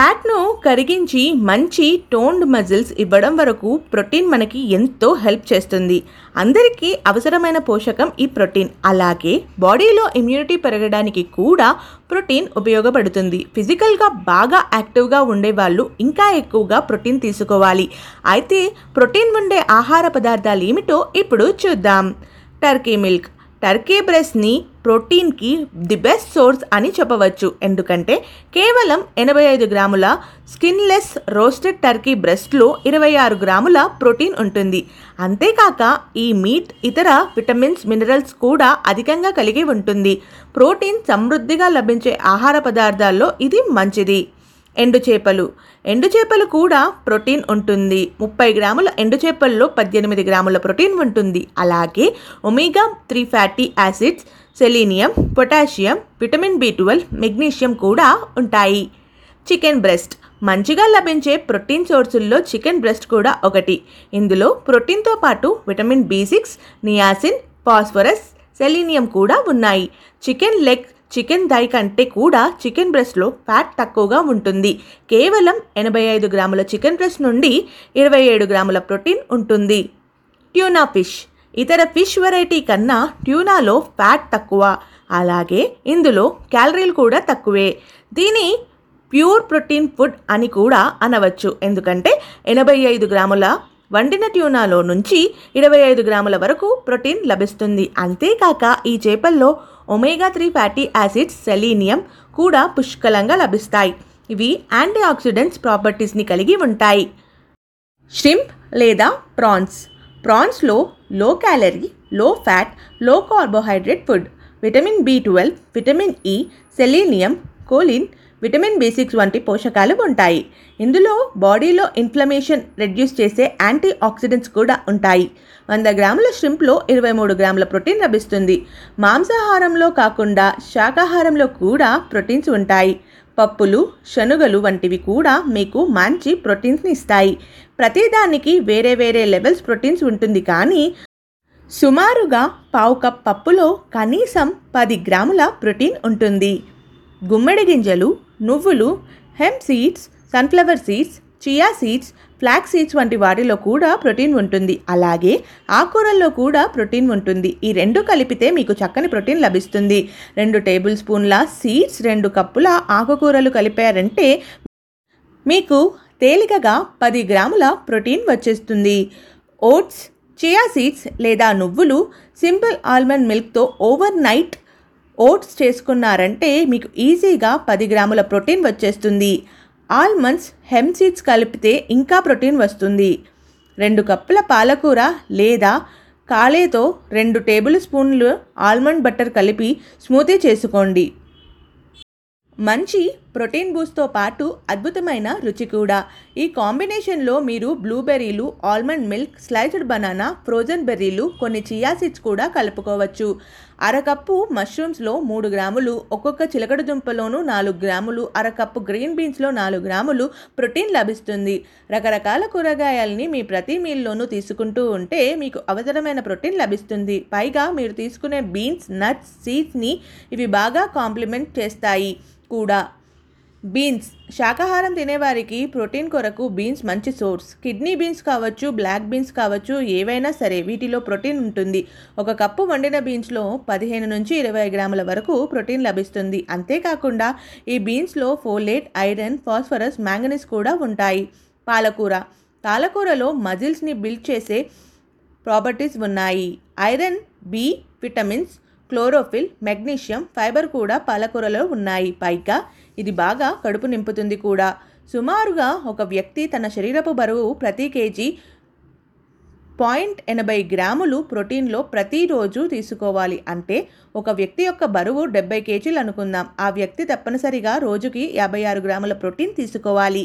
ఫ్యాట్ను కరిగించి మంచి toned muscles ఇవ్వడం వరకు ప్రోటీన్ మనకి ఎంతో హెల్ప్ చేస్తుంది. అందరికీ అవసరమైన పోషకం ఈ ప్రోటీన్. అలాగే బాడీలో ఇమ్యూనిటీ పెరగడానికి కూడా ప్రోటీన్ ఉపయోగపడుతుంది. ఫిజికల్గా బాగా యాక్టివ్గా ఉండే వాళ్ళు ఇంకా ఎక్కువగా ప్రోటీన్ తీసుకోవాలి. అయితే ప్రోటీన్ ఉండే ఆహార పదార్థాలు ఏమిటో ఇప్పుడు చూద్దాం. Turkey milk. టర్కీ బ్రెస్ట్ని ప్రోటీన్కి ది బెస్ట్ సోర్స్ అని చెప్పవచ్చు. ఎందుకంటే కేవలం ఎనభై ఐదు గ్రాముల స్కిన్లెస్ రోస్టెడ్ టర్కీ బ్రెస్ట్లో ఇరవై ఆరు గ్రాముల ప్రోటీన్ ఉంటుంది. అంతేకాక ఈ మీట్ ఇతర విటమిన్స్ మినరల్స్ కూడా అధికంగా కలిగి ఉంటుంది. ప్రోటీన్ సమృద్ధిగా లభించే ఆహార పదార్థాల్లో ఇది మంచిది. ఎండు చేపలు ఎండు చేపలు కూడా ప్రోటీన్ ఉంటుంది. ముప్పై గ్రాముల ఎండు చేపల్లో పద్దెనిమిది గ్రాముల ప్రోటీన్ ఉంటుంది. అలాగే omega three fatty acids selenium potassium vitamin B twelve magnesium కూడా ఉంటాయి. Chicken breast. మంచిగా లభించే ప్రోటీన్ సోర్సుల్లో చికెన్ బ్రెస్ట్ కూడా ఒకటి. ఇందులో ప్రోటీన్తో పాటు vitamin B six niacin phosphorus selenium కూడా ఉన్నాయి. చికెన్ లెగ్ చికెన్ దై కంటే కూడా చికెన్ బ్రెస్ట్లో ఫ్యాట్ తక్కువగా ఉంటుంది. కేవలం ఎనభై ఐదు గ్రాముల చికెన్ బ్రెస్ట్ నుండి ఇరవై ఏడు గ్రాముల ప్రోటీన్ ఉంటుంది. Tuna fish. ఇతర ఫిష్ వెరైటీ కన్నా ట్యూనాలో ఫ్యాట్ తక్కువ. అలాగే ఇందులో క్యాలరీలు కూడా తక్కువే. దీని ప్యూర్ ప్రోటీన్ ఫుడ్ అని కూడా అనవచ్చు. ఎందుకంటే ఎనభై ఐదు గ్రాముల వండిన ట్యూనాలో నుంచి ఇరవై ఐదు గ్రాముల వరకు ప్రోటీన్ లభిస్తుంది. అంతేకాక ఈ చేపల్లో omega three fatty acids selenium కూడా పుష్కలంగా లభిస్తాయి. ఇవి యాంటీ ఆక్సిడెంట్స్ ప్రాపర్టీస్ని కలిగి ఉంటాయి. షింప్ లేదా prawns. ప్రాన్స్లో low calorie low ఫ్యాట్లో carbohydrate food. Vitamin B twelve vitamin E selenium choline vitamin B six వంటి పోషకాలు ఉంటాయి. ఇందులో బాడీలో ఇన్ఫ్లమేషన్ రెడ్యూస్ చేసే యాంటీ ఆక్సిడెంట్స్ కూడా ఉంటాయి. వంద గ్రాముల షింప్లో ఇరవై మూడు గ్రాముల ప్రోటీన్ లభిస్తుంది. మాంసాహారంలో కాకుండా శాకాహారంలో కూడా ప్రోటీన్స్ ఉంటాయి. పప్పులు శనుగలు వంటివి కూడా మీకు మంచి ప్రోటీన్స్ని ఇస్తాయి. ప్రతిదానికి వేరే వేరే లెవెల్స్ ప్రోటీన్స్ ఉంటుంది కానీ సుమారుగా పావు కప్ పప్పులో కనీసం పది గ్రాముల ప్రోటీన్ ఉంటుంది. గుమ్మడి గింజలు నువ్వులు hemp seeds sunflower seeds chia seeds flax seeds వంటి వాటిలో కూడా ప్రోటీన్ ఉంటుంది. అలాగే ఆకుకూరల్లో కూడా ప్రోటీన్ ఉంటుంది. ఈ రెండు కలిపితే మీకు చక్కని ప్రోటీన్ లభిస్తుంది. రెండు టేబుల్ స్పూన్ల సీడ్స్ రెండు కప్పుల ఆకుకూరలు కలిపారంటే మీకు తేలికగా పది గ్రాముల ప్రోటీన్ వచ్చేస్తుంది. ఓట్స్ చియా సీడ్స్ లేదా నువ్వులు సింపుల్ ఆల్మండ్ మిల్క్తో ఓవర్ నైట్ ఓట్స్ చేసుకున్నారంటే మీకు ఈజీగా పది గ్రాముల ప్రోటీన్ వచ్చేస్తుంది. ఆల్మండ్స్ హెమ్ సీడ్స్ కలిపితే ఇంకా ప్రోటీన్ వస్తుంది. రెండు కప్పుల పాలకూర లేదా కాలేతో రెండు టేబుల్ స్పూన్లు ఆల్మండ్ బటర్ కలిపి స్మూతీ చేసుకోండి. మంచి ప్రోటీన్ బూస్ట్తో పాటు అద్భుతమైన రుచి కూడా. ఈ కాంబినేషన్లో మీరు బ్లూబెర్రీలు almond milk sliced banana frozen బెర్రీలు కొన్ని చియా సీడ్స్ కూడా కలుపుకోవచ్చు. అరకప్పు మష్రూమ్స్లో మూడు గ్రాములు ఒక్కొక్క చిలకడ దుంపలోనూ నాలుగు గ్రాములు అరకప్పు గ్రీన్ బీన్స్లో నాలుగు గ్రాములు ప్రోటీన్ లభిస్తుంది. రకరకాల కూరగాయల్ని మీ ప్రతి మీల్లోనూ తీసుకుంటూ ఉంటే మీకు అవసరమైన ప్రోటీన్ లభిస్తుంది. పైగా మీరు తీసుకునే బీన్స్ నట్స్ సీడ్స్ని ఇవి బాగా కాంప్లిమెంట్ చేస్తాయి. కూడా బీన్స్. శాకాహారం తినేవారికి ప్రోటీన్ కొరకు బీన్స్ మంచి సోర్స్. కిడ్నీ బీన్స్ కావచ్చు బ్లాక్ బీన్స్ కావచ్చు ఏవైనా సరే వీటిలో ప్రోటీన్ ఉంటుంది. ఒక కప్పు వండిన బీన్స్లో పదిహేను నుంచి ఇరవై గ్రాముల వరకు ప్రోటీన్ లభిస్తుంది. అంతేకాకుండా ఈ బీన్స్లో ఫోలేట్ ఐరన్ ఫాస్ఫరస్ మ్యాంగనీస్ కూడా ఉంటాయి. పాలకూర. పాలకూరలో మజిల్స్ని బిల్డ్ చేసే ప్రాపర్టీస్ ఉన్నాయి. Iron B vitamins chlorophyll magnesium fibre కూడా పాలకూరలో ఉన్నాయి. పైగా ఇది బాగా కడుపు నింపుతుంది కూడా. సుమారుగా ఒక వ్యక్తి తన శరీరపు బరువు ప్రతి కేజీ పాయింట్ ఎనభై గ్రాములు ప్రోటీన్లో ప్రతిరోజు తీసుకోవాలి. అంటే ఒక వ్యక్తి యొక్క బరువు డెబ్బై కేజీలు అనుకుందాం. ఆ వ్యక్తి తప్పనిసరిగా రోజుకి యాభై ఆరు గ్రాముల ప్రోటీన్ తీసుకోవాలి.